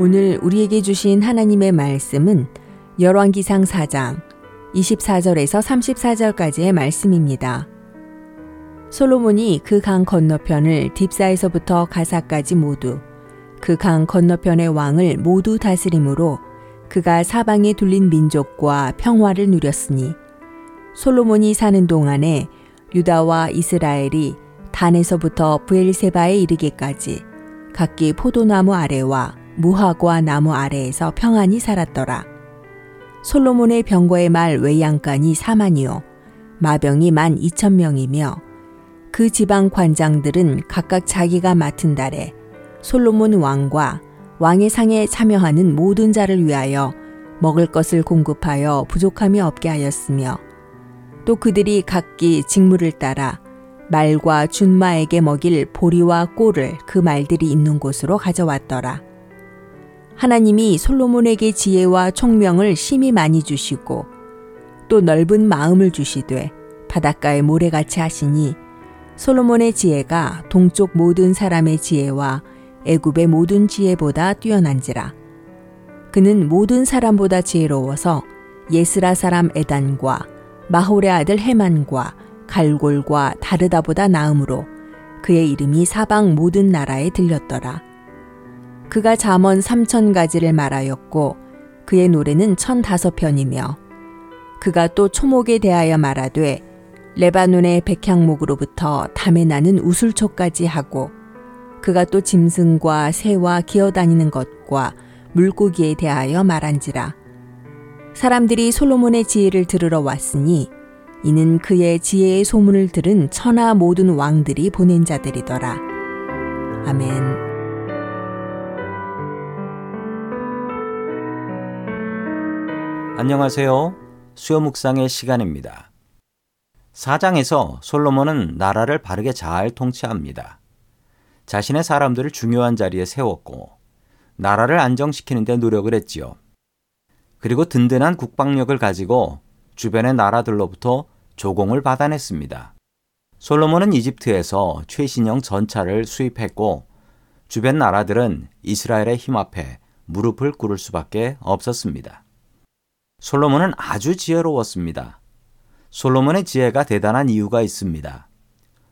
오늘 우리에게 주신 하나님의 말씀은 열왕기상 4장 24절에서 34절까지의 말씀입니다. 솔로몬이 그 강 건너편을 딥사에서부터 가사까지 모두 그 강 건너편의 왕을 모두 다스림으로 그가 사방에 둘린 민족과 평화를 누렸으니 솔로몬이 사는 동안에 유다와 이스라엘이 단에서부터 부엘세바에 이르기까지 각기 포도나무 아래와 무화과 나무 아래에서 평안히 살았더라. 솔로몬의 병거의 말 외양간이 4만이요 마병이 만 2천 명이며 그 지방 관장들은 각각 자기가 맡은 달에 솔로몬 왕과 왕의 상에 참여하는 모든 자를 위하여 먹을 것을 공급하여 부족함이 없게 하였으며 또 그들이 각기 직무를 따라 말과 준마에게 먹일 보리와 꼴을 그 말들이 있는 곳으로 가져왔더라. 하나님이 솔로몬에게 지혜와 총명을 심히 많이 주시고 또 넓은 마음을 주시되 바닷가에 모래같이 하시니 솔로몬의 지혜가 동쪽 모든 사람의 지혜와 애굽의 모든 지혜보다 뛰어난지라 그는 모든 사람보다 지혜로워서 예스라 사람 에단과 마홀의 아들 헤만과 갈골과 다르다보다 나음으로 그의 이름이 사방 모든 나라에 들렸더라. 그가 잠언 삼천 가지를 말하였고 그의 노래는 천 다섯 편이며 그가 또 초목에 대하여 말하되 레바논의 백향목으로부터 담에 나는 우술초까지 하고 그가 또 짐승과 새와 기어다니는 것과 물고기에 대하여 말한지라 사람들이 솔로몬의 지혜를 들으러 왔으니 이는 그의 지혜의 소문을 들은 천하 모든 왕들이 보낸 자들이더라 아멘. 안녕하세요. 수요 묵상의 시간입니다. 사장에서 솔로몬은 나라를 바르게 잘 통치합니다. 자신의 사람들을 중요한 자리에 세웠고 나라를 안정시키는 데 노력을 했지요. 그리고 든든한 국방력을 가지고 주변의 나라들로부터 조공을 받아냈습니다. 솔로몬은 이집트에서 최신형 전차를 수입했고 주변 나라들은 이스라엘의 힘 앞에 무릎을 꿇을 수밖에 없었습니다. 솔로몬은 아주 지혜로웠습니다. 솔로몬의 지혜가 대단한 이유가 있습니다.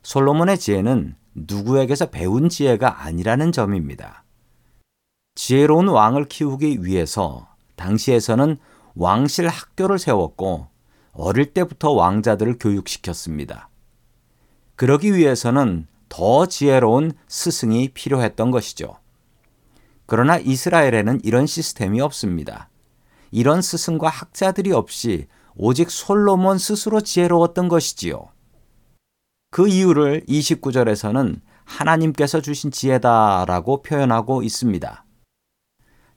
솔로몬의 지혜는 누구에게서 배운 지혜가 아니라는 점입니다. 지혜로운 왕을 키우기 위해서 당시에서는 왕실 학교를 세웠고 어릴 때부터 왕자들을 교육시켰습니다. 그러기 위해서는 더 지혜로운 스승이 필요했던 것이죠. 그러나 이스라엘에는 이런 시스템이 없습니다. 이런 스승과 학자들이 없이 오직 솔로몬 스스로 지혜로웠던 것이지요. 그 이유를 29절에서는 하나님께서 주신 지혜다라고 표현하고 있습니다.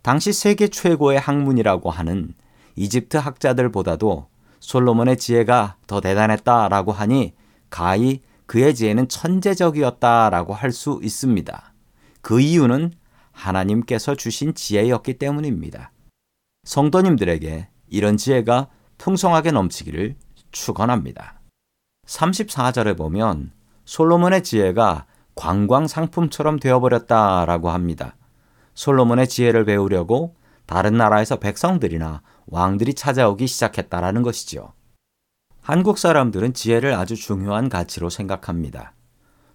당시 세계 최고의 학문이라고 하는 이집트 학자들보다도 솔로몬의 지혜가 더 대단했다라고 하니 가히 그의 지혜는 천재적이었다라고 할 수 있습니다. 그 이유는 하나님께서 주신 지혜였기 때문입니다. 성도님들에게 이런 지혜가 풍성하게 넘치기를 축원합니다. 34절에 보면 솔로몬의 지혜가 관광 상품처럼 되어버렸다라고 합니다. 솔로몬의 지혜를 배우려고 다른 나라에서 백성들이나 왕들이 찾아오기 시작했다라는 것이지요. 한국 사람들은 지혜를 아주 중요한 가치로 생각합니다.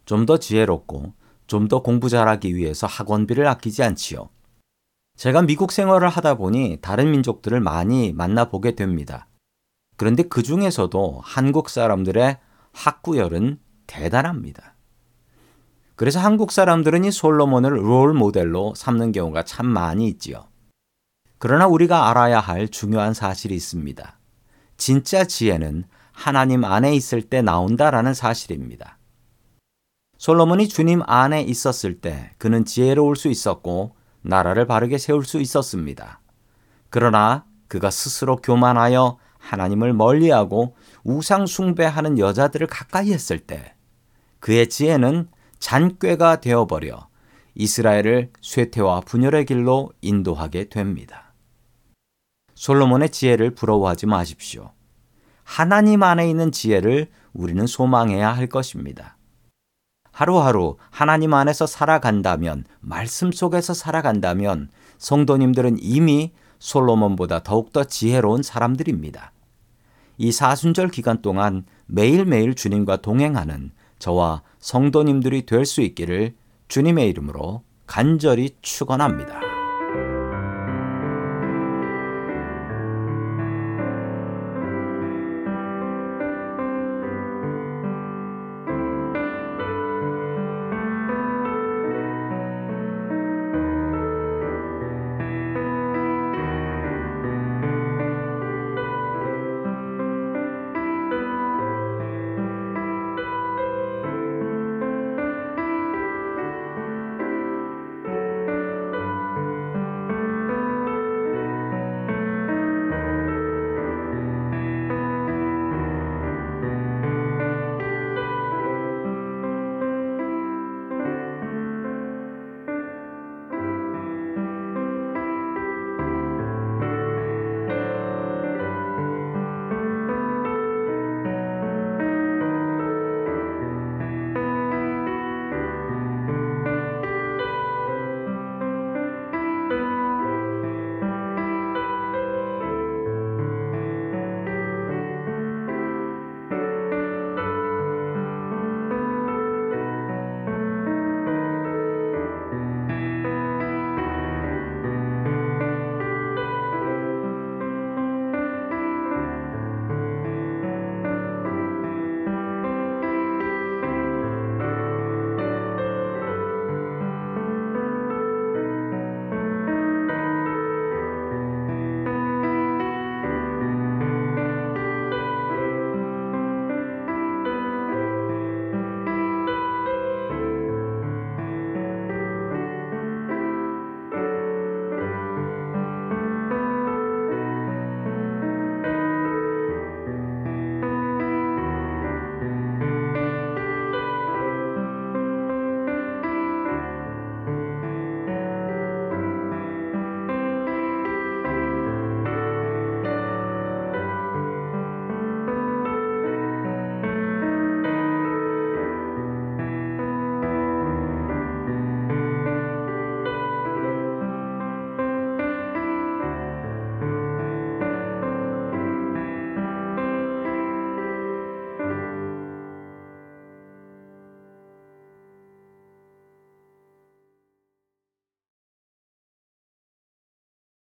좀 더 지혜롭고 좀 더 공부 잘하기 위해서 학원비를 아끼지 않지요. 제가 미국 생활을 하다 보니 다른 민족들을 많이 만나보게 됩니다. 그런데 그 중에서도 한국 사람들의 학구열은 대단합니다. 그래서 한국 사람들은 이 솔로몬을 롤 모델로 삼는 경우가 참 많이 있지요. 그러나 우리가 알아야 할 중요한 사실이 있습니다. 진짜 지혜는 하나님 안에 있을 때 나온다라는 사실입니다. 솔로몬이 주님 안에 있었을 때 그는 지혜로울 수 있었고 나라를 바르게 세울 수 있었습니다. 그러나 그가 스스로 교만하여 하나님을 멀리하고 우상 숭배하는 여자들을 가까이 했을 때 그의 지혜는 잔꾀가 되어버려 이스라엘을 쇠퇴와 분열의 길로 인도하게 됩니다. 솔로몬의 지혜를 부러워하지 마십시오. 하나님 안에 있는 지혜를 우리는 소망해야 할 것입니다. 하루하루 하나님 안에서 살아간다면, 말씀 속에서 살아간다면 성도님들은 이미 솔로몬보다 더욱더 지혜로운 사람들입니다. 이 사순절 기간 동안 매일매일 주님과 동행하는 저와 성도님들이 될 수 있기를 주님의 이름으로 간절히 축원합니다.